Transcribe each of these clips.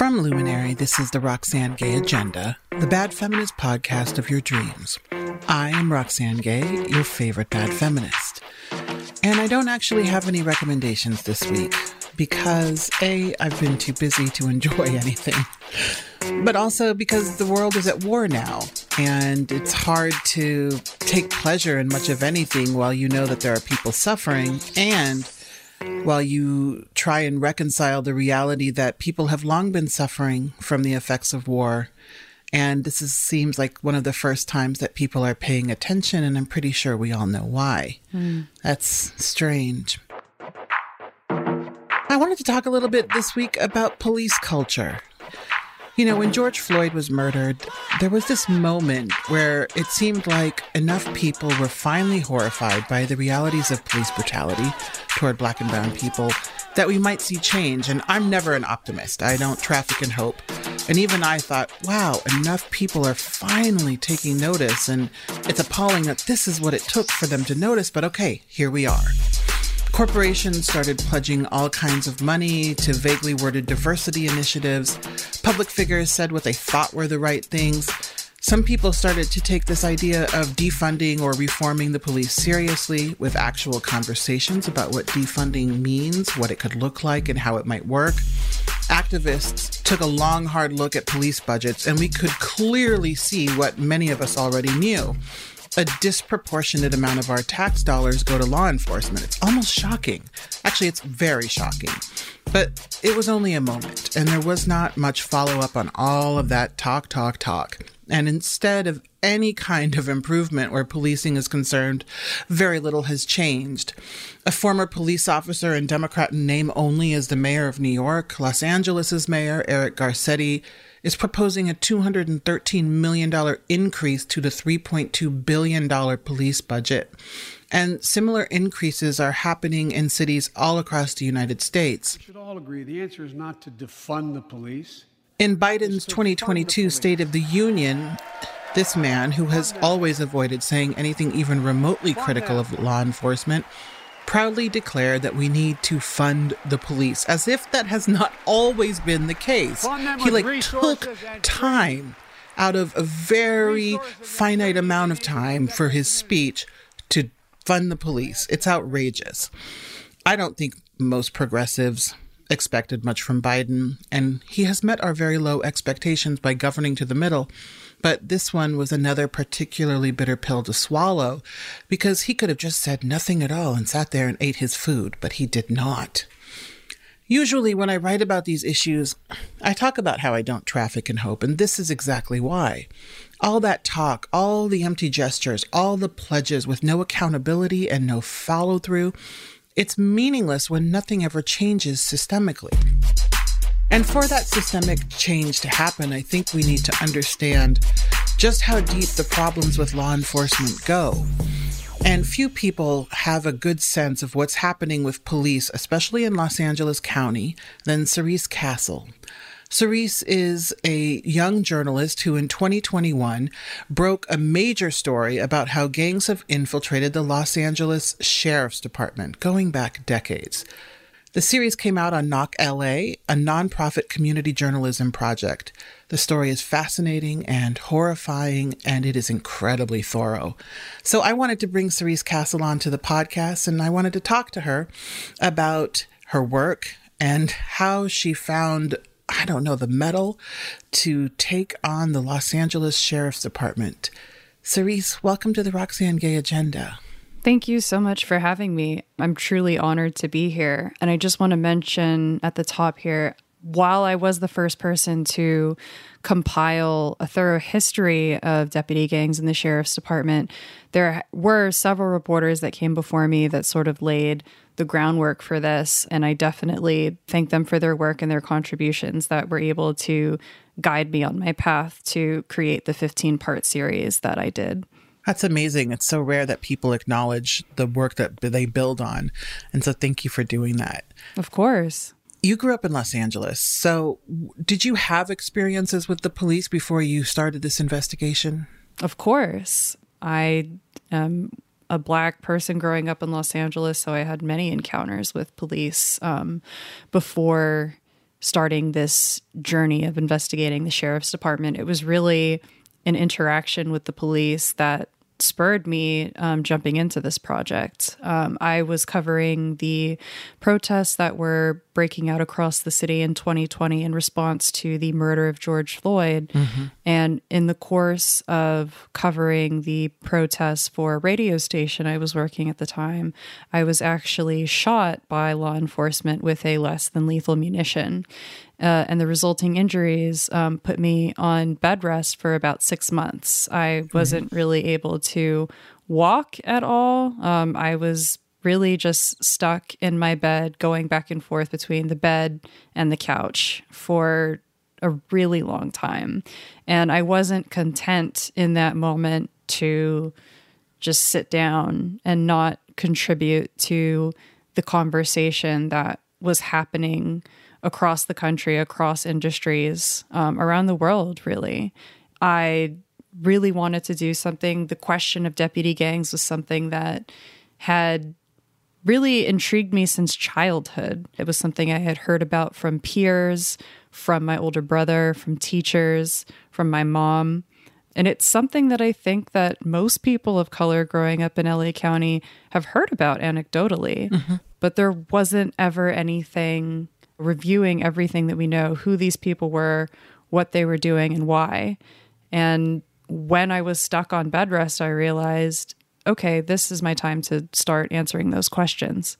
From Luminary, this is the Roxane Gay Agenda, the bad feminist podcast of your dreams. I am Roxane Gay, your favorite bad feminist. And I don't actually have any recommendations this week because A, I've been too busy to enjoy anything, but also because the world is at war now and it's hard to take pleasure in much of anything while you know that there are people suffering and while you try and reconcile the reality that people have long been suffering from the effects of war. And this is, seems like one of the first times that people are paying attention, and I'm pretty sure we all know why. Mm. That's strange. I wanted to talk a little bit this week about police culture. You know, when George Floyd was murdered, there was this moment where it seemed like enough people were finally horrified by the realities of police brutality toward black and brown people that we might see change. And I'm never an optimist. I don't traffic in hope. And even I thought, wow, enough people are finally taking notice. And it's appalling that this is what it took for them to notice. But okay, here we are. Corporations started pledging all kinds of money to vaguely worded diversity initiatives. Public figures said what they thought were the right things. Some people started to take this idea of defunding or reforming the police seriously with actual conversations about what defunding means, what it could look like, and how it might work. Activists took a long, hard look at police budgets, and we could clearly see what many of us already knew a disproportionate amount of our tax dollars go to law enforcement. It's almost shocking. Actually, it's very shocking. But it was only a moment, and there was not much follow up on all of that talk, talk, talk. And instead of any kind of improvement where policing is concerned, very little has changed. A former police officer and Democrat in name only is the mayor of New York. Los Angeles' mayor, Eric Garcetti, is proposing a $213 million increase to the $3.2 billion police budget. And similar increases are happening in cities all across the United States. We should all agree the answer is not to defund the police. In Biden's 2022 State of the Union, this man, who has always avoided saying anything even remotely critical of law enforcement, proudly declared that we need to fund the police, as if that has not always been the case. He like took time out of a very finite amount of time for his speech to fund the police. It's outrageous. I don't think most progressives expected much from Biden, and he has met our very low expectations by governing to the middle. But this one was another particularly bitter pill to swallow because he could have just said nothing at all and sat there and ate his food, but he did not. Usually, when I write about these issues, I talk about how I don't traffic in hope, and this is exactly why. All that talk, all the empty gestures, all the pledges with no accountability and no follow through, it's meaningless when nothing ever changes systemically. And for that systemic change to happen, I think we need to understand just how deep the problems with law enforcement go. And few people have a good sense of what's happening with police, especially in Los Angeles County, than Cerise Castle. Cerise is a young journalist who in 2021 broke a major story about how gangs have infiltrated the Los Angeles Sheriff's Department, going back decades. The series came out on Knock LA, a nonprofit community journalism project. The story is fascinating and horrifying, and it is incredibly thorough. So I wanted to bring Cerise Castle on to the podcast, and I wanted to talk to her about her work and how she found, I don't know, the mettle to take on the Los Angeles Sheriff's Department. Cerise, welcome to the Roxane Gay Agenda. Thank you so much for having me. I'm truly honored to be here. And I just want to mention at the top here while I was the first person to compile a thorough history of deputy gangs in the sheriff's department, there were several reporters that came before me that sort of laid the groundwork for this. And I definitely thank them for their work and their contributions that were able to guide me on my path to create the 15 part series that I did. That's amazing. It's so rare that people acknowledge the work that they build on. And so thank you for doing that. Of course. You grew up in Los Angeles. So did you have experiences with the police before you started this investigation? Of course. I am a black person growing up in Los Angeles, so I had many encounters with police um, before starting this journey of investigating the sheriff's department. It was really an interaction with the police that spurred me um, jumping into this project. Um, I was covering the protests that were breaking out across the city in 2020 in response to the murder of George Floyd. Mm-hmm. And in the course of covering the protests for a radio station I was working at the time, I was actually shot by law enforcement with a less than lethal munition uh, and the resulting injuries um, put me on bed rest for about six months. I wasn't really able to walk at all. Um, I was really just stuck in my bed, going back and forth between the bed and the couch for a really long time. And I wasn't content in that moment to just sit down and not contribute to the conversation that was happening across the country, across industries, um, around the world, really. I really wanted to do something. The question of deputy gangs was something that had really intrigued me since childhood. It was something I had heard about from peers, from my older brother, from teachers, from my mom. And it's something that I think that most people of color growing up in LA County have heard about anecdotally, mm-hmm. but there wasn't ever anything reviewing everything that we know, who these people were, what they were doing, and why. And when I was stuck on bed rest, I realized, okay, this is my time to start answering those questions.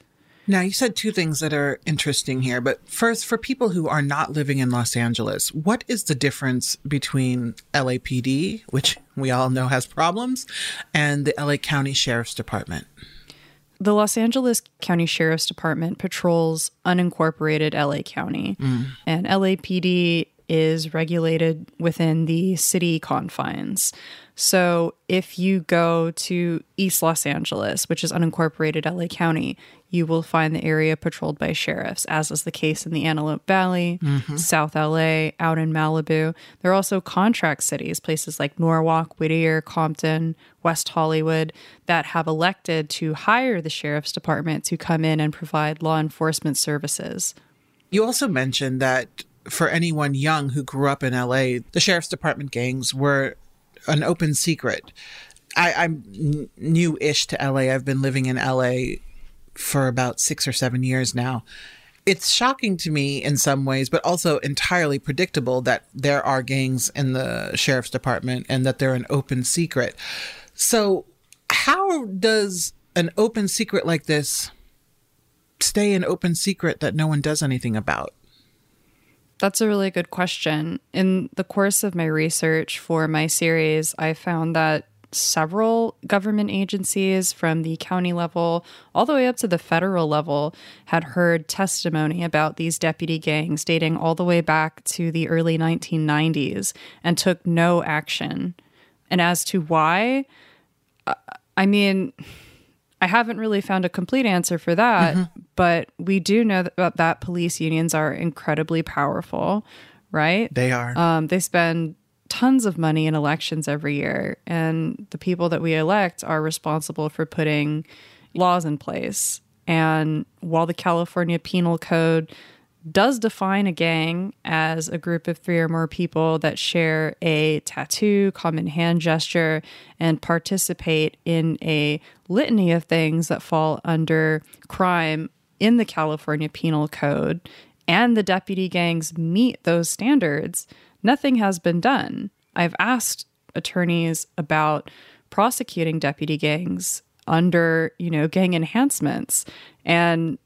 Now, you said two things that are interesting here, but first, for people who are not living in Los Angeles, what is the difference between LAPD, which we all know has problems, and the LA County Sheriff's Department? The Los Angeles County Sheriff's Department patrols unincorporated LA County, mm. and LAPD is regulated within the city confines. So if you go to East Los Angeles, which is unincorporated LA County, you will find the area patrolled by sheriffs, as is the case in the Antelope Valley, mm-hmm. South LA, out in Malibu. There are also contract cities, places like Norwalk, Whittier, Compton, West Hollywood, that have elected to hire the sheriff's department to come in and provide law enforcement services. You also mentioned that for anyone young who grew up in LA, the sheriff's department gangs were an open secret. I, I'm new ish to LA. I've been living in LA for about six or seven years now. It's shocking to me in some ways, but also entirely predictable that there are gangs in the sheriff's department and that they're an open secret. So, how does an open secret like this stay an open secret that no one does anything about? That's a really good question. In the course of my research for my series, I found that several government agencies from the county level all the way up to the federal level had heard testimony about these deputy gangs dating all the way back to the early 1990s and took no action. And as to why, I mean, I haven't really found a complete answer for that, mm-hmm. But we do know that, that police unions are incredibly powerful, right? They are. Um, they spend tons of money in elections every year, and the people that we elect are responsible for putting laws in place. And while the California Penal Code does define a gang as a group of three or more people that share a tattoo, common hand gesture, and participate in a litany of things that fall under crime in the California Penal Code, and the deputy gangs meet those standards, nothing has been done. I've asked attorneys about prosecuting deputy gangs under, you know, gang enhancements and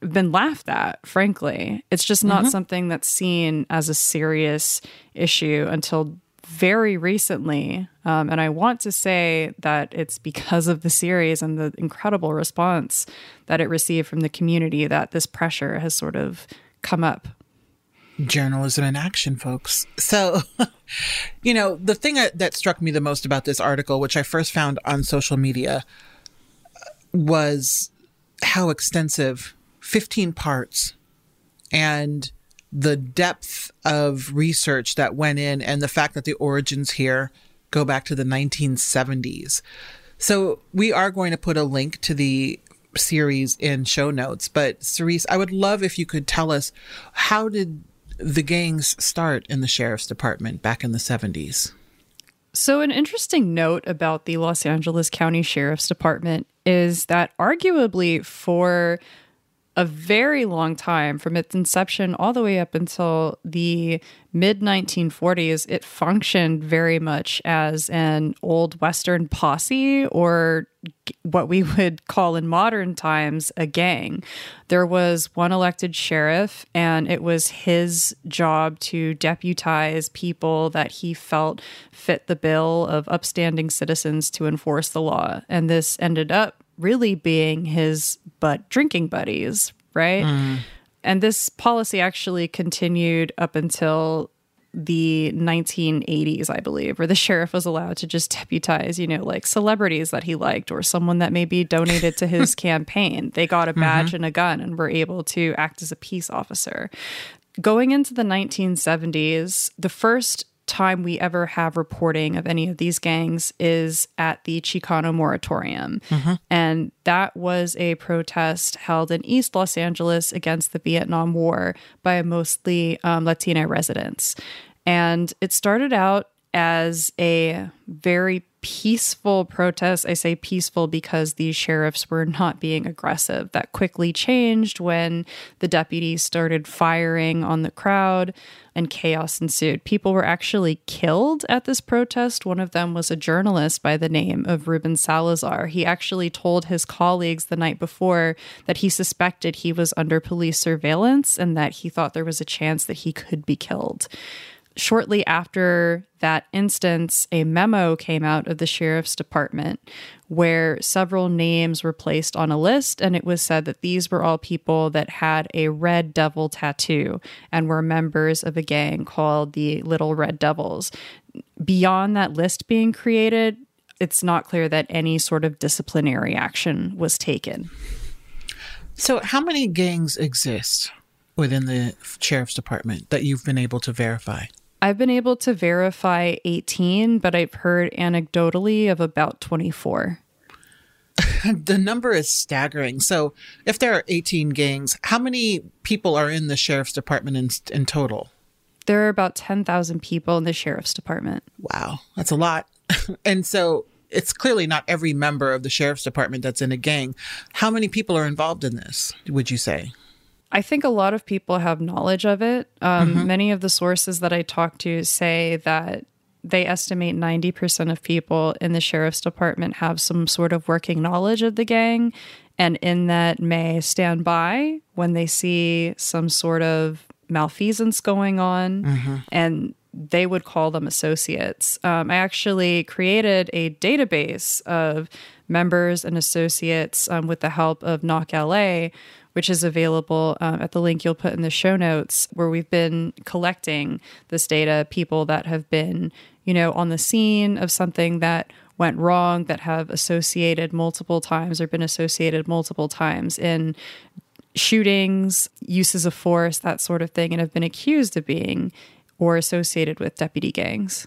been laughed at, frankly. It's just not mm-hmm. something that's seen as a serious issue until very recently. Um, and I want to say that it's because of the series and the incredible response that it received from the community that this pressure has sort of come up. Journalism in action, folks. So, you know, the thing that struck me the most about this article, which I first found on social media, was how extensive 15 parts and the depth of research that went in and the fact that the origins here go back to the 1970s. So we are going to put a link to the series in show notes, but Cerise, I would love if you could tell us how did the gangs start in the sheriff's department back in the 70s? So, an interesting note about the Los Angeles County Sheriff's Department is that arguably for a very long time from its inception all the way up until the mid 1940s it functioned very much as an old western posse or what we would call in modern times a gang. There was one elected sheriff and it was his job to deputize people that he felt fit the bill of upstanding citizens to enforce the law. And this ended up really being his but drinking buddies, right? Mm. And this policy actually continued up until the 1980s, I believe, where the sheriff was allowed to just deputize, you know, like celebrities that he liked or someone that maybe donated to his campaign. They got a badge mm-hmm. and a gun and were able to act as a peace officer. Going into the 1970s, the first time we ever have reporting of any of these gangs is at the Chicano Moratorium. Mm-hmm. And that was a protest held in East Los Angeles against the Vietnam War by mostly um, Latina residents. And it started out as a very peaceful protest. I say peaceful because these sheriffs were not being aggressive. That quickly changed when the deputies started firing on the crowd and chaos ensued. People were actually killed at this protest. One of them was a journalist by the name of Ruben Salazar. He actually told his colleagues the night before that he suspected he was under police surveillance and that he thought there was a chance that he could be killed shortly after that instance, a memo came out of the sheriff's department where several names were placed on a list, and it was said that these were all people that had a red devil tattoo and were members of a gang called the Little Red Devils. Beyond that list being created, it's not clear that any sort of disciplinary action was taken. So, how many gangs exist within the sheriff's department that you've been able to verify? I've been able to verify 18, but I've heard anecdotally of about 24. the number is staggering. So, if there are 18 gangs, how many people are in the sheriff's department in, in total? There are about 10,000 people in the sheriff's department. Wow, that's a lot. and so, it's clearly not every member of the sheriff's department that's in a gang. How many people are involved in this, would you say? I think a lot of people have knowledge of it. Um, mm-hmm. Many of the sources that I talk to say that they estimate 90% of people in the sheriff's department have some sort of working knowledge of the gang and in that may stand by when they see some sort of malfeasance going on mm-hmm. and they would call them associates. Um, I actually created a database of members and associates um, with the help of Knock LA which is available um, at the link you'll put in the show notes, where we've been collecting this data, people that have been, you know, on the scene of something that went wrong, that have associated multiple times or been associated multiple times in shootings, uses of force, that sort of thing, and have been accused of being or associated with deputy gangs.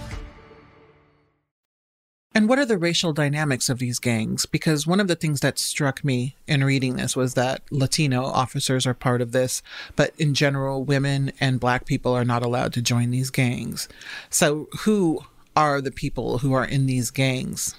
And what are the racial dynamics of these gangs? Because one of the things that struck me in reading this was that Latino officers are part of this, but in general, women and black people are not allowed to join these gangs. So, who are the people who are in these gangs?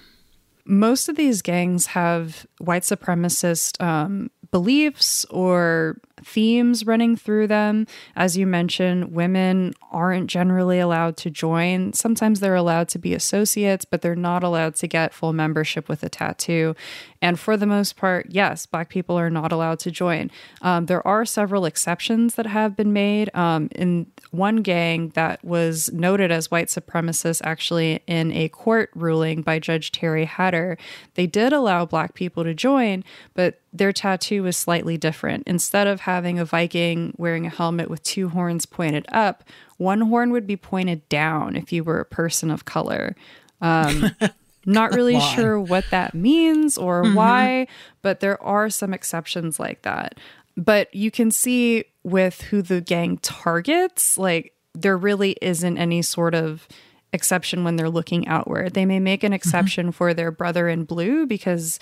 Most of these gangs have white supremacist um, beliefs or themes running through them. As you mentioned, women aren't generally allowed to join. Sometimes they're allowed to be associates, but they're not allowed to get full membership with a tattoo. And for the most part, yes, Black people are not allowed to join. Um, there are several exceptions that have been made. Um, in one gang that was noted as white supremacist, actually, in a court ruling by Judge Terry Hatter, they did allow Black people to join, but their tattoo was slightly different. Instead of having a Viking wearing a helmet with two horns pointed up, one horn would be pointed down if you were a person of color. Um, not really sure what that means or mm-hmm. why, but there are some exceptions like that. But you can see with who the gang targets, like there really isn't any sort of exception when they're looking outward. They may make an mm-hmm. exception mm-hmm. for their brother in blue because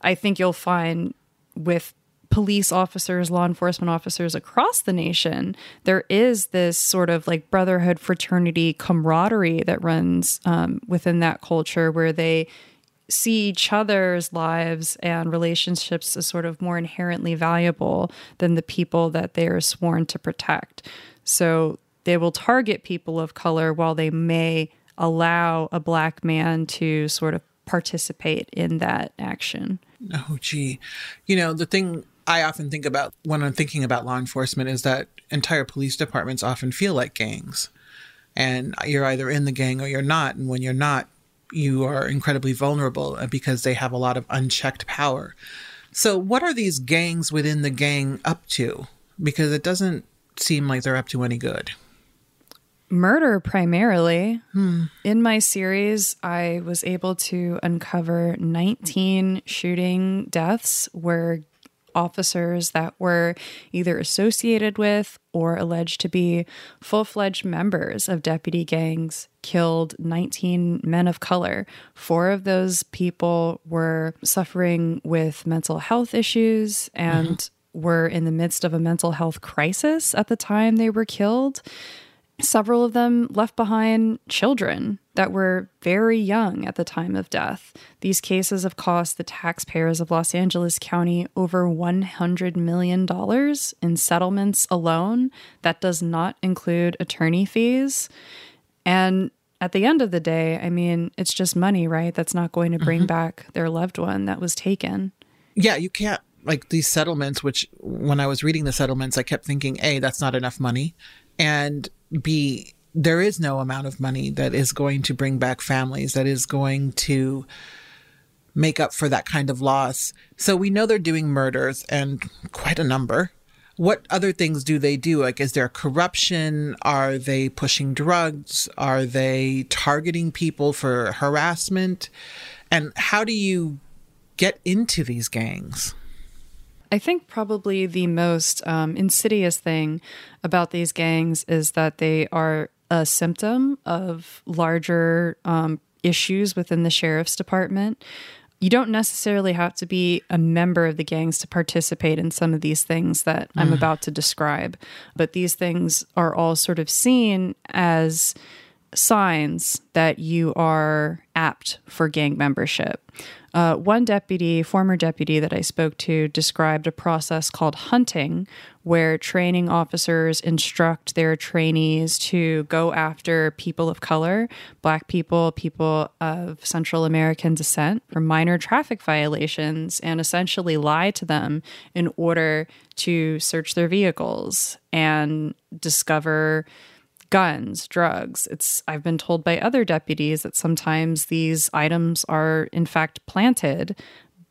I think you'll find with police officers, law enforcement officers across the nation, there is this sort of like brotherhood, fraternity, camaraderie that runs um, within that culture where they see each other's lives and relationships as sort of more inherently valuable than the people that they are sworn to protect. So they will target people of color while they may allow a black man to sort of participate in that action. Oh, gee. You know, the thing I often think about when I'm thinking about law enforcement is that entire police departments often feel like gangs. And you're either in the gang or you're not. And when you're not, you are incredibly vulnerable uh, because they have a lot of unchecked power. So, what are these gangs within the gang up to? Because it doesn't seem like they're up to any good. Murder primarily. Hmm. In my series, I was able to uncover 19 shooting deaths where officers that were either associated with or alleged to be full fledged members of deputy gangs killed 19 men of color. Four of those people were suffering with mental health issues and mm-hmm. were in the midst of a mental health crisis at the time they were killed. Several of them left behind children that were very young at the time of death. These cases have cost the taxpayers of Los Angeles County over $100 million in settlements alone. That does not include attorney fees. And at the end of the day, I mean, it's just money, right? That's not going to bring mm-hmm. back their loved one that was taken. Yeah, you can't like these settlements, which when I was reading the settlements, I kept thinking, A, that's not enough money. And B, there is no amount of money that is going to bring back families, that is going to make up for that kind of loss. So we know they're doing murders and quite a number. What other things do they do? Like, is there corruption? Are they pushing drugs? Are they targeting people for harassment? And how do you get into these gangs? I think probably the most um, insidious thing about these gangs is that they are a symptom of larger um, issues within the sheriff's department. You don't necessarily have to be a member of the gangs to participate in some of these things that mm. I'm about to describe, but these things are all sort of seen as signs that you are apt for gang membership. Uh, one deputy, former deputy that I spoke to, described a process called hunting, where training officers instruct their trainees to go after people of color, black people, people of Central American descent, for minor traffic violations and essentially lie to them in order to search their vehicles and discover guns, drugs. It's I've been told by other deputies that sometimes these items are in fact planted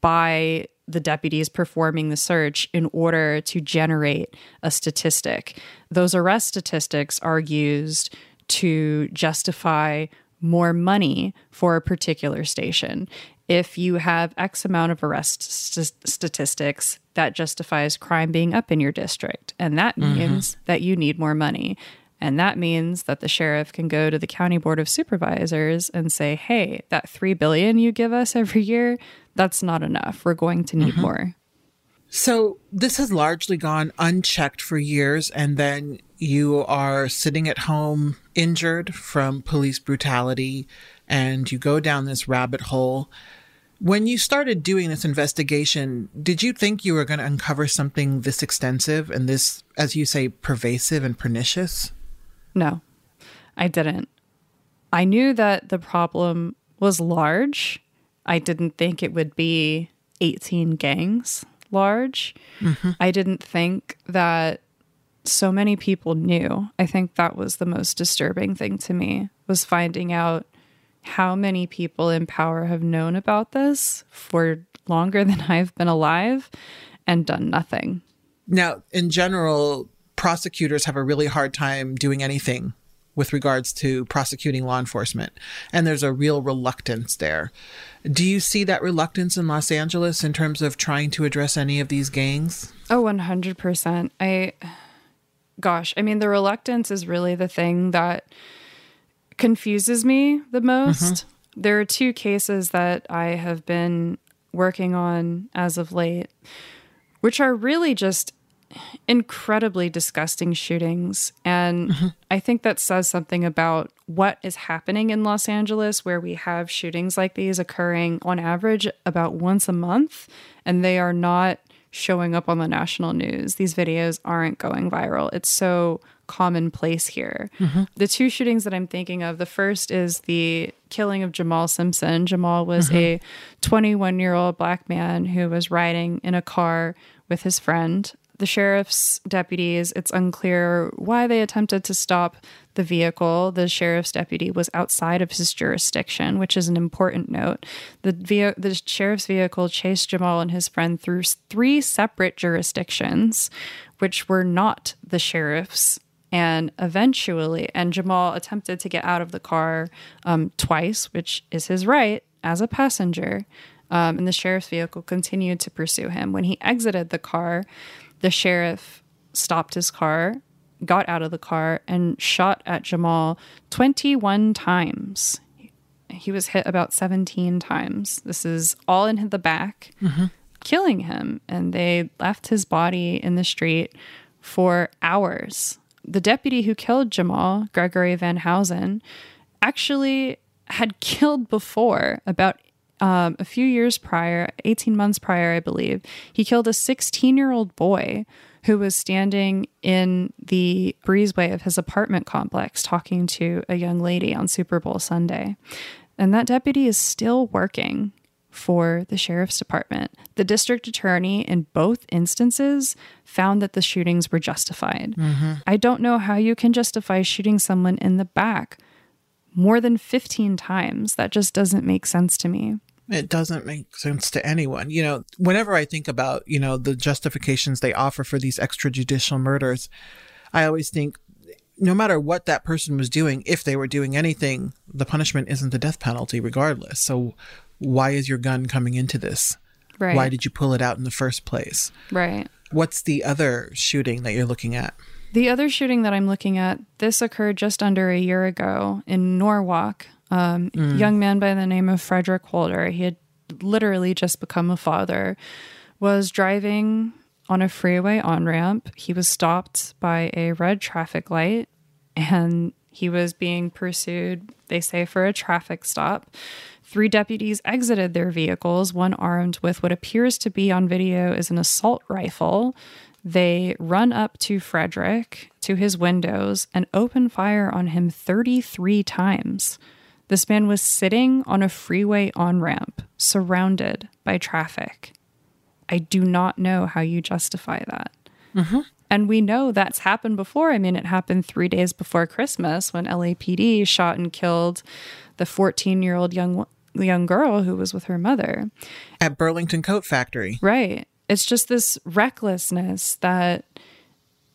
by the deputies performing the search in order to generate a statistic. Those arrest statistics are used to justify more money for a particular station. If you have X amount of arrest st- statistics, that justifies crime being up in your district. And that mm-hmm. means that you need more money. And that means that the sheriff can go to the county board of supervisors and say, "Hey, that 3 billion you give us every year, that's not enough. We're going to need mm-hmm. more." So, this has largely gone unchecked for years and then you are sitting at home injured from police brutality and you go down this rabbit hole. When you started doing this investigation, did you think you were going to uncover something this extensive and this, as you say, pervasive and pernicious? No, I didn't. I knew that the problem was large. I didn't think it would be 18 gangs large. Mm-hmm. I didn't think that so many people knew. I think that was the most disturbing thing to me was finding out how many people in power have known about this for longer than I've been alive and done nothing. Now, in general, prosecutors have a really hard time doing anything with regards to prosecuting law enforcement. And there's a real reluctance there. Do you see that reluctance in Los Angeles in terms of trying to address any of these gangs? Oh, 100%. I, gosh, I mean, the reluctance is really the thing that confuses me the most. Mm-hmm. There are two cases that I have been working on as of late, which are really just incredibly disgusting shootings. And mm-hmm. I think that says something about what is happening in Los Angeles, where we have shootings like these occurring on average about once a month, and they are not showing up on the national news. These videos aren't going viral. It's so commonplace here. Mm-hmm. The two shootings that I'm thinking of the first is the killing of Jamal Simpson. Jamal was mm-hmm. a 21 year old black man who was riding in a car with his friend the sheriff's deputies, it's unclear why they attempted to stop the vehicle. The sheriff's deputy was outside of his jurisdiction, which is an important note. The, the sheriff's vehicle chased Jamal and his friend through three separate jurisdictions, which were not the sheriff's. And eventually, and Jamal attempted to get out of the car um, twice, which is his right as a passenger. Um, and the sheriff's vehicle continued to pursue him. When he exited the car, the sheriff stopped his car, got out of the car, and shot at Jamal 21 times. He was hit about 17 times. This is all in the back, mm-hmm. killing him. And they left his body in the street for hours. The deputy who killed Jamal, Gregory Van Housen, actually had killed before about um, a few years prior, 18 months prior, I believe. He killed a 16 year old boy who was standing in the breezeway of his apartment complex talking to a young lady on Super Bowl Sunday. And that deputy is still working for the sheriff's department. The district attorney in both instances found that the shootings were justified. I don't know how you can justify shooting someone in the back more than 15 times. That just doesn't make sense to me. It doesn't make sense to anyone. You know, whenever I think about, you know, the justifications they offer for these extrajudicial murders, I always think no matter what that person was doing, if they were doing anything, the punishment isn't the death penalty regardless. So why is your gun coming into this? Right. Why did you pull it out in the first place? Right. What's the other shooting that you're looking at? The other shooting that I'm looking at, this occurred just under a year ago in Norwalk. Um, Mm. Young man by the name of Frederick Holder. He had literally just become a father. Was driving on a freeway on ramp. He was stopped by a red traffic light, and he was being pursued. They say for a traffic stop. Three deputies exited their vehicles, one armed with what appears to be on video is an assault rifle. They run up to Frederick, to his windows, and open fire on him 33 times. This man was sitting on a freeway on ramp, surrounded by traffic. I do not know how you justify that. Mm-hmm. And we know that's happened before. I mean, it happened three days before Christmas when LAPD shot and killed the 14 year old young young girl who was with her mother. At Burlington Coat Factory. Right. It's just this recklessness that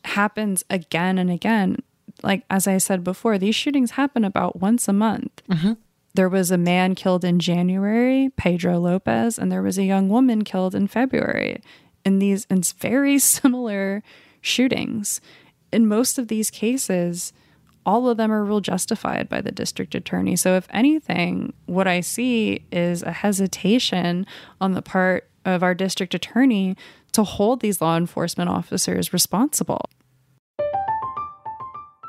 happens again and again. Like, as I said before, these shootings happen about once a month. Mm-hmm. There was a man killed in January, Pedro Lopez, and there was a young woman killed in February. In these in very similar shootings. In most of these cases, all of them are ruled justified by the district attorney. So, if anything, what I see is a hesitation on the part of our district attorney to hold these law enforcement officers responsible.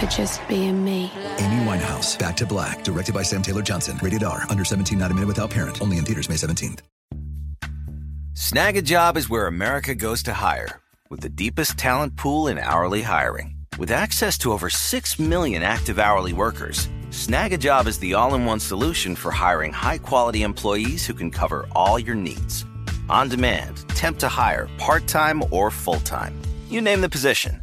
for just being me. Amy Winehouse, Back to Black, directed by Sam Taylor Johnson. Rated R, under 17, not a minute without parent. Only in theaters May 17th. Snag a job is where America goes to hire, with the deepest talent pool in hourly hiring. With access to over 6 million active hourly workers, Snag a job is the all in one solution for hiring high quality employees who can cover all your needs. On demand, temp to hire, part time or full time. You name the position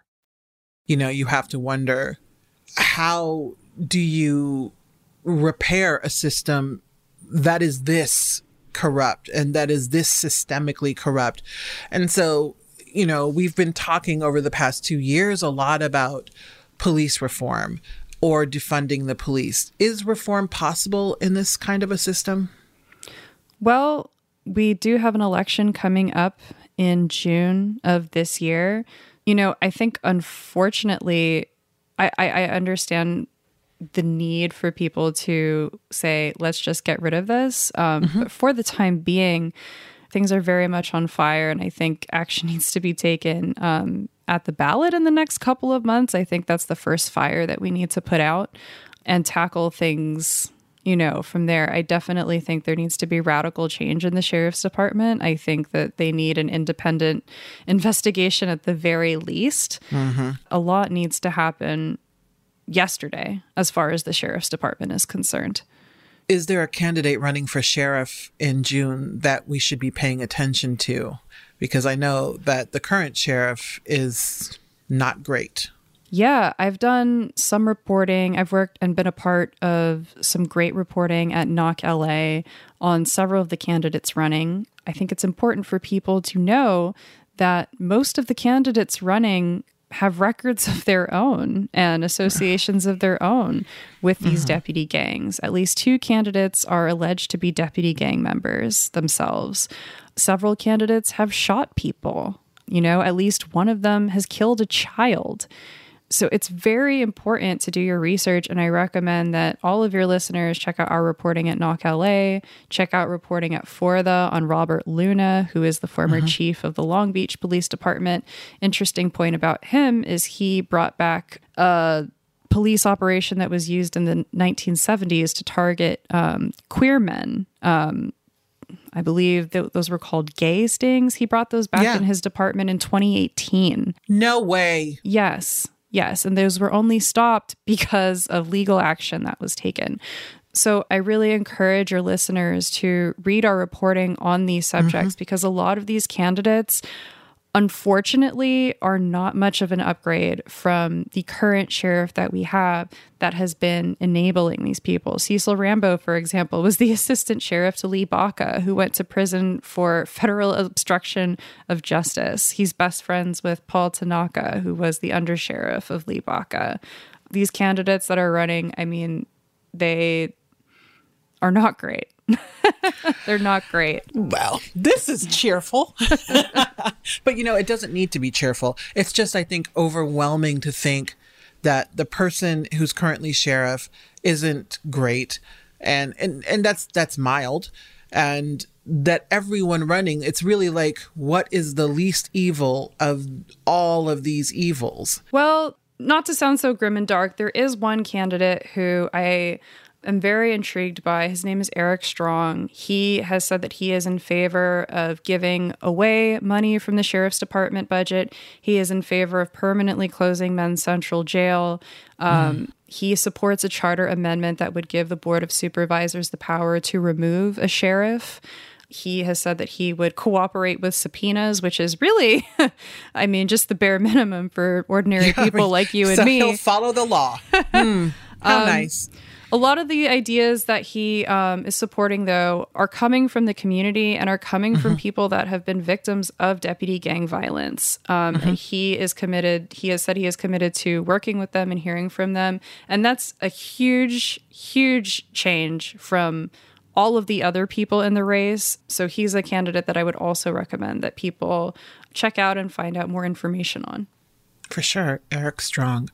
You know, you have to wonder how do you repair a system that is this corrupt and that is this systemically corrupt? And so you know, we've been talking over the past two years a lot about police reform or defunding the police. Is reform possible in this kind of a system? Well, we do have an election coming up in June of this year. You know, I think unfortunately, I, I, I understand the need for people to say, let's just get rid of this. Um, mm-hmm. But for the time being, things are very much on fire, and I think action needs to be taken um, at the ballot in the next couple of months. I think that's the first fire that we need to put out and tackle things. You know, from there, I definitely think there needs to be radical change in the sheriff's department. I think that they need an independent investigation at the very least. Mm-hmm. A lot needs to happen yesterday as far as the sheriff's department is concerned. Is there a candidate running for sheriff in June that we should be paying attention to? Because I know that the current sheriff is not great. Yeah, I've done some reporting. I've worked and been a part of some great reporting at Knock LA on several of the candidates running. I think it's important for people to know that most of the candidates running have records of their own and associations of their own with these mm-hmm. deputy gangs. At least two candidates are alleged to be deputy gang members themselves. Several candidates have shot people. You know, at least one of them has killed a child. So it's very important to do your research. And I recommend that all of your listeners check out our reporting at Knock LA, check out reporting at For The on Robert Luna, who is the former mm-hmm. chief of the Long Beach Police Department. Interesting point about him is he brought back a police operation that was used in the 1970s to target um, queer men. Um, I believe th- those were called gay stings. He brought those back yeah. in his department in 2018. No way. Yes. Yes, and those were only stopped because of legal action that was taken. So I really encourage your listeners to read our reporting on these subjects mm-hmm. because a lot of these candidates unfortunately are not much of an upgrade from the current sheriff that we have that has been enabling these people. Cecil Rambo, for example, was the assistant sheriff to Lee Baca, who went to prison for federal obstruction of justice. He's best friends with Paul Tanaka, who was the undersheriff of Lee Baca. These candidates that are running, I mean, they are not great. They're not great. Well, this is cheerful. but you know, it doesn't need to be cheerful. It's just, I think, overwhelming to think that the person who's currently sheriff isn't great. And, and, and that's, that's mild. And that everyone running, it's really like, what is the least evil of all of these evils? Well, not to sound so grim and dark, there is one candidate who I am very intrigued by. His name is Eric Strong. He has said that he is in favor of giving away money from the sheriff's department budget. He is in favor of permanently closing Men's Central Jail. Um, mm. He supports a charter amendment that would give the Board of Supervisors the power to remove a sheriff he has said that he would cooperate with subpoenas, which is really, I mean, just the bare minimum for ordinary people like you and so me. He'll follow the law. mm, how um, nice. A lot of the ideas that he um, is supporting, though, are coming from the community and are coming from people that have been victims of deputy gang violence. Um, and he is committed, he has said he is committed to working with them and hearing from them. And that's a huge, huge change from all of the other people in the race. So he's a candidate that I would also recommend that people check out and find out more information on. For sure, Eric Strong.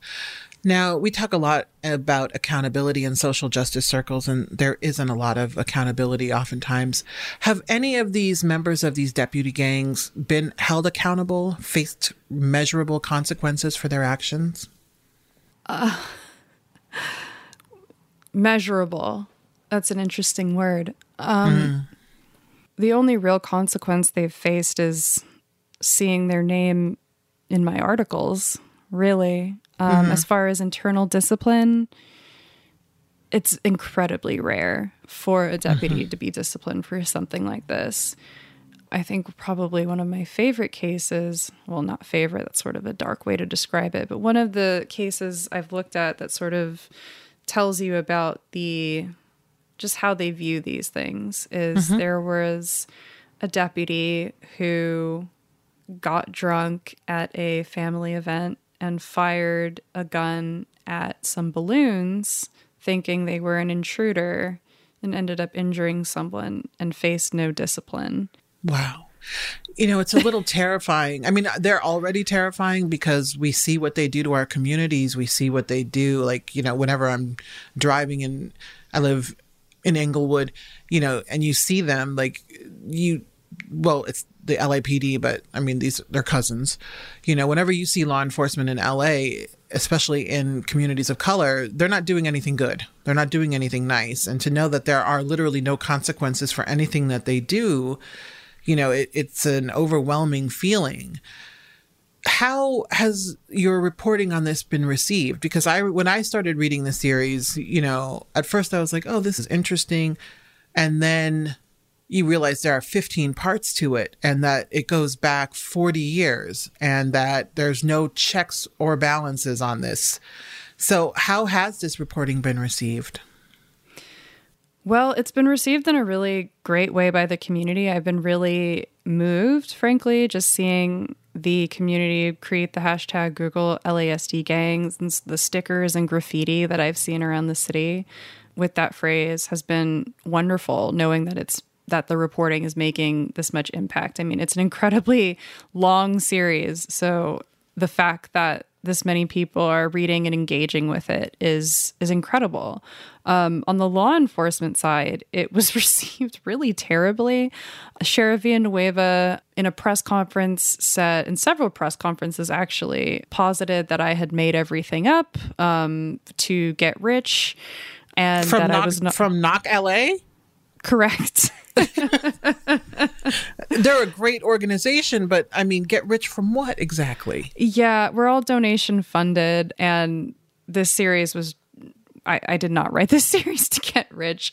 Now, we talk a lot about accountability in social justice circles, and there isn't a lot of accountability oftentimes. Have any of these members of these deputy gangs been held accountable, faced measurable consequences for their actions? Uh, measurable. That's an interesting word. Um, mm. The only real consequence they've faced is seeing their name in my articles, really. Um, mm-hmm. As far as internal discipline, it's incredibly rare for a deputy mm-hmm. to be disciplined for something like this. I think probably one of my favorite cases, well, not favorite, that's sort of a dark way to describe it, but one of the cases I've looked at that sort of tells you about the just how they view these things is mm-hmm. there was a deputy who got drunk at a family event and fired a gun at some balloons, thinking they were an intruder, and ended up injuring someone and faced no discipline. Wow. You know, it's a little terrifying. I mean, they're already terrifying because we see what they do to our communities. We see what they do. Like, you know, whenever I'm driving and I live in Inglewood, you know, and you see them, like, you, well, it's the LAPD, but I mean, these they're cousins. You know, whenever you see law enforcement in LA, especially in communities of color, they're not doing anything good. They're not doing anything nice. And to know that there are literally no consequences for anything that they do, you know, it, it's an overwhelming feeling. How has your reporting on this been received? Because I, when I started reading the series, you know, at first I was like, oh, this is interesting. And then you realize there are 15 parts to it and that it goes back 40 years and that there's no checks or balances on this. So, how has this reporting been received? Well, it's been received in a really great way by the community. I've been really moved, frankly, just seeing the community create the hashtag Google LASD gangs and the stickers and graffiti that I've seen around the city with that phrase has been wonderful, knowing that it's that the reporting is making this much impact. I mean, it's an incredibly long series. So the fact that this many people are reading and engaging with it is is incredible. Um, on the law enforcement side, it was received really terribly. Sheriff Villanueva, in a press conference, said in several press conferences actually, posited that I had made everything up um, to get rich, and from that knock, I was not from Knock LA. Correct. They're a great organization, but I mean, get rich from what exactly? Yeah, we're all donation funded, and this series was. I, I did not write this series to get rich.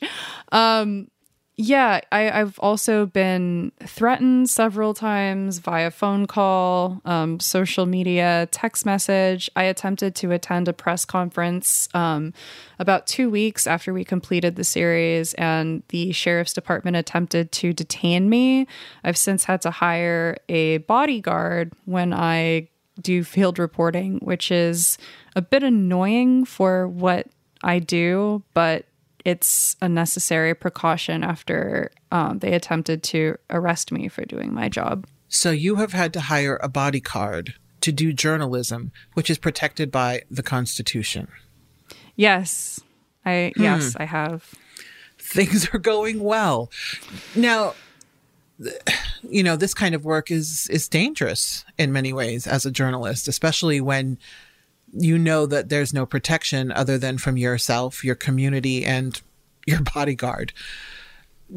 Um, yeah, I, have also been threatened several times via phone call, um, social media, text message. I attempted to attend a press conference um, about two weeks after we completed the series, and the sheriff's department attempted to detain me. I've since had to hire a bodyguard when I do field reporting, which is a bit annoying for what I do, but it's a necessary precaution after um, they attempted to arrest me for doing my job. So you have had to hire a bodyguard to do journalism, which is protected by the Constitution. Yes, I hmm. yes I have. Things are going well. Now, you know this kind of work is is dangerous in many ways as a journalist, especially when you know that there's no protection other than from yourself, your community, and your bodyguard.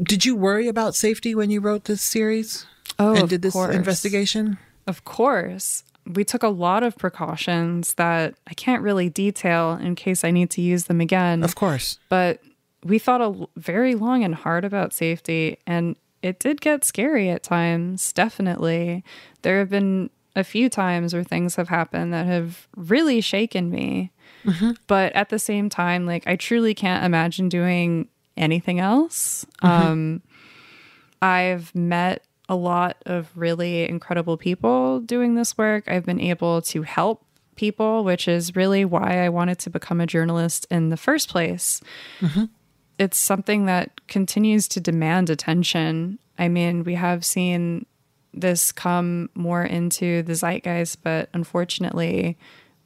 Did you worry about safety when you wrote this series? Oh, and did this course. investigation? Of course. We took a lot of precautions that I can't really detail in case I need to use them again. Of course. But we thought a very long and hard about safety, and it did get scary at times, definitely. There have been a few times where things have happened that have really shaken me. Mm-hmm. But at the same time, like I truly can't imagine doing anything else. Mm-hmm. Um, I've met a lot of really incredible people doing this work. I've been able to help people, which is really why I wanted to become a journalist in the first place. Mm-hmm. It's something that continues to demand attention. I mean, we have seen this come more into the zeitgeist, but unfortunately,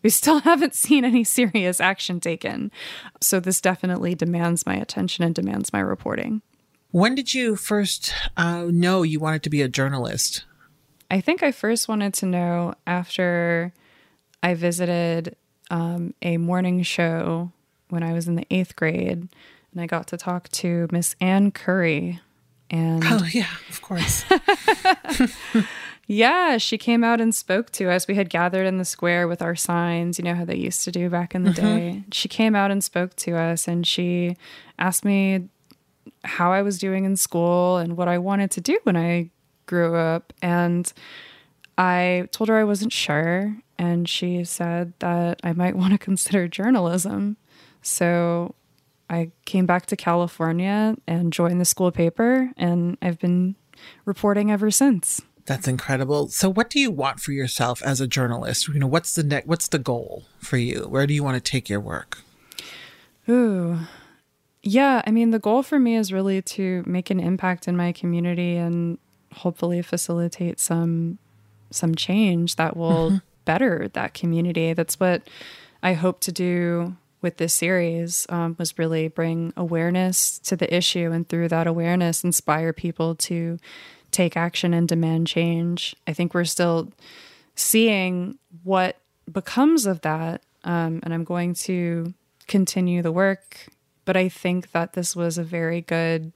we still haven't seen any serious action taken. So, this definitely demands my attention and demands my reporting. When did you first uh, know you wanted to be a journalist? I think I first wanted to know after I visited um, a morning show when I was in the eighth grade, and I got to talk to Miss Ann Curry. And Oh, yeah, of course. yeah, she came out and spoke to us. We had gathered in the square with our signs, you know how they used to do back in the mm-hmm. day. She came out and spoke to us, and she asked me how I was doing in school and what I wanted to do when I grew up. And I told her I wasn't sure. And she said that I might want to consider journalism. So I came back to California and joined the school paper. And I've been reporting ever since. That's incredible. So, what do you want for yourself as a journalist? You know, what's the ne- what's the goal for you? Where do you want to take your work? Ooh. Yeah, I mean, the goal for me is really to make an impact in my community and hopefully facilitate some some change that will mm-hmm. better that community. That's what I hope to do with this series um, was really bring awareness to the issue and through that awareness inspire people to take action and demand change. I think we're still seeing what becomes of that, um, and I'm going to continue the work. But I think that this was a very good.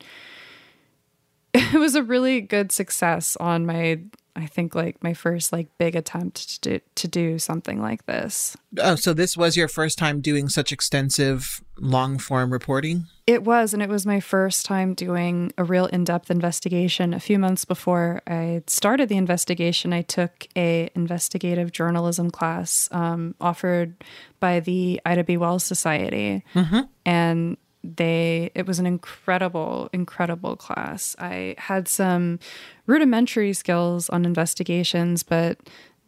It was a really good success on my. I think like my first like big attempt to do, to do something like this. Oh, so this was your first time doing such extensive long form reporting? It was, and it was my first time doing a real in depth investigation. A few months before I started the investigation, I took a investigative journalism class um, offered by the Ida B. Wells Society, and they it was an incredible, incredible class. I had some rudimentary skills on investigations, but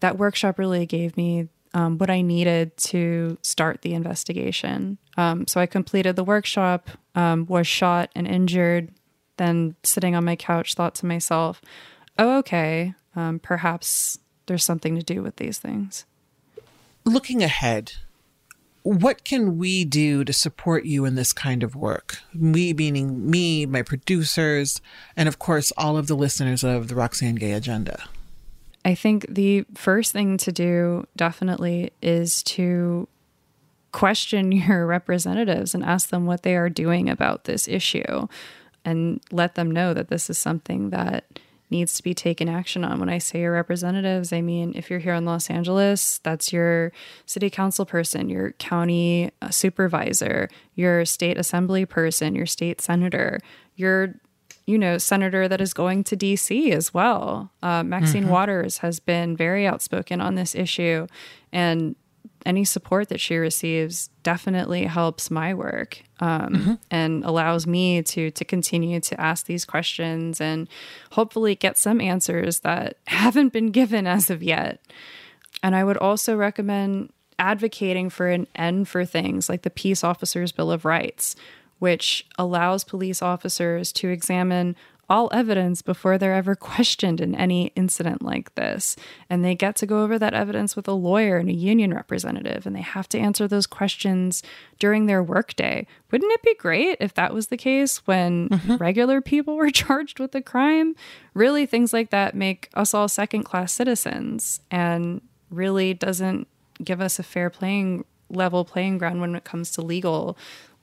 that workshop really gave me um, what I needed to start the investigation. Um, so I completed the workshop, um, was shot and injured, then sitting on my couch, thought to myself, oh, okay, um, perhaps there's something to do with these things. Looking ahead, what can we do to support you in this kind of work? We meaning me, my producers, and of course, all of the listeners of the Roxane Gay Agenda. I think the first thing to do definitely is to question your representatives and ask them what they are doing about this issue and let them know that this is something that needs to be taken action on. When I say your representatives, I mean if you're here in Los Angeles, that's your city council person, your county uh, supervisor, your state assembly person, your state senator, your you know, senator that is going to DC as well. Uh, Maxine Mhm. Waters has been very outspoken on this issue, and any support that she receives definitely helps my work um, and allows me to to continue to ask these questions and hopefully get some answers that haven't been given as of yet. And I would also recommend advocating for an end for things like the Peace Officers Bill of Rights, which allows police officers to examine all evidence before they're ever questioned in any incident like this. And they get to go over that evidence with a lawyer and a union representative, and they have to answer those questions during their workday. Wouldn't it be great if that was the case when mm-hmm. regular people were charged with a crime? Really, things like that make us all second class citizens and really doesn't give us a fair playing level playing ground when it comes to legal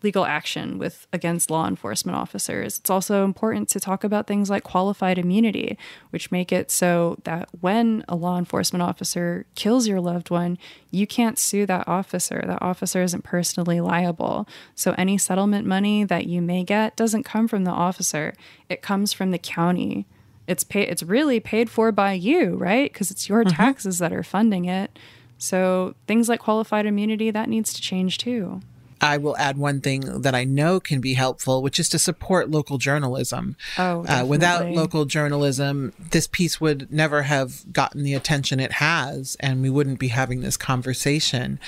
legal action with against law enforcement officers. It's also important to talk about things like qualified immunity, which make it so that when a law enforcement officer kills your loved one, you can't sue that officer. That officer isn't personally liable. So any settlement money that you may get doesn't come from the officer. It comes from the county. It's paid it's really paid for by you, right? Because it's your mm-hmm. taxes that are funding it. So things like qualified immunity, that needs to change too. I will add one thing that I know can be helpful, which is to support local journalism. Oh, uh, without local journalism, this piece would never have gotten the attention it has, and we wouldn't be having this conversation.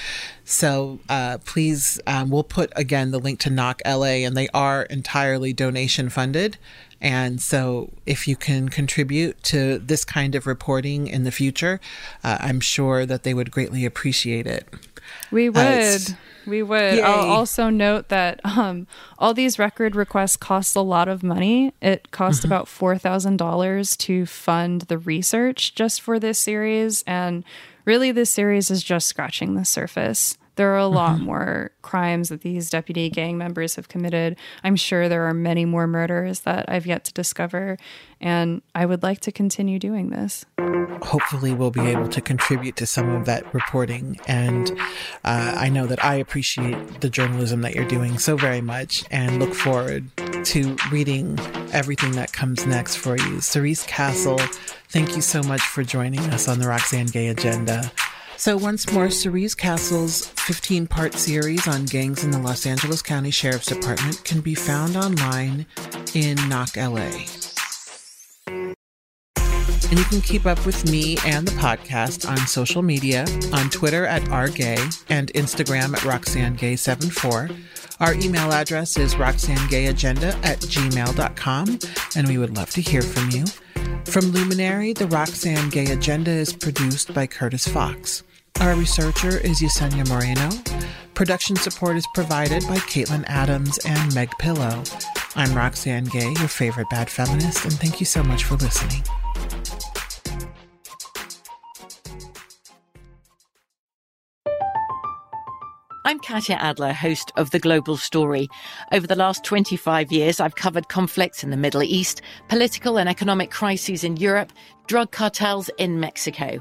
So uh, please, um, we'll put again the link to Knock LA, and they are entirely donation funded. And so, if you can contribute to this kind of reporting in the future, uh, I'm sure that they would greatly appreciate it. We would. We would. Yay. I'll also note that um, all these record requests cost a lot of money. It cost Mm-hmm. about four thousand dollars to fund the research just for this series, and really, this series is just scratching the surface. There are a lot Mm-hmm. more crimes that these deputy gang members have committed. I'm sure there are many more murders that I've yet to discover, and I would like to continue doing this. hopefully we'll be able to contribute to some of that reporting. And uh, I know that I appreciate the journalism that you're doing so very much and look forward to reading everything that comes next for you. Cerise Castle, thank you so much for joining us on the Roxane Gay Agenda. So, once more, Cerise Castle's 15 part series on gangs in the Los Angeles County Sheriff's Department can be found online in Knock LA. And you can keep up with me and the podcast on social media on Twitter at rgay and Instagram at RoxanneGay74. Our email address is roxannegayagenda at gmail.com, and we would love to hear from you. From Luminary, the Roxane Gay Agenda is produced by Curtis Fox. Our researcher is Yesenia Moreno. Production support is provided by Caitlin Adams and Meg Pillow. I'm Roxane Gay, your favorite bad feminist, and thank you so much for listening. I'm Katya Adler, host of The Global Story. Over the last 25 years, I've covered conflicts in the Middle East, political and economic crises in Europe, drug cartels in Mexico.